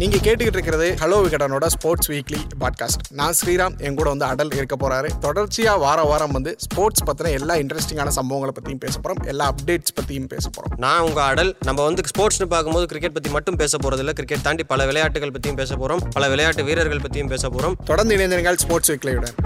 நீங்க கேட்டுக்கிட்டு இருக்கிறது ஹலோ விகடனோட ஸ்போர்ட்ஸ் வீக்லி பாட்காஸ்ட் நான் ஸ்ரீராம் என் கூட வந்து அடல் இருக்க போறாரு. தொடர்ச்சியா வார வாரம் வந்து ஸ்போர்ட்ஸ் பத்தின எல்லா இன்ட்ரெஸ்டிங்கான சம்பவங்களை பத்தியும் பேச போறோம். எல்லா அப்டேட்ஸ் பத்தியும் பேச போறோம். நான் உங்க அடல் நம்ம வந்து ஸ்போர்ட்ஸ்னு பார்க்கும்போது கிரிக்கெட் பத்தி மட்டும் பேச போறது இல்ல கிரிக்கெட் தாண்டி பல விளையாட்டுகள் பத்தியும் பேச போறோம். பல விளையாட்டு வீரர்கள் பத்தியும் பேச போறோம். தொடர்ந்து இணைந்திருங்கள் ஸ்போர்ட்ஸ் வீக்லியுடன்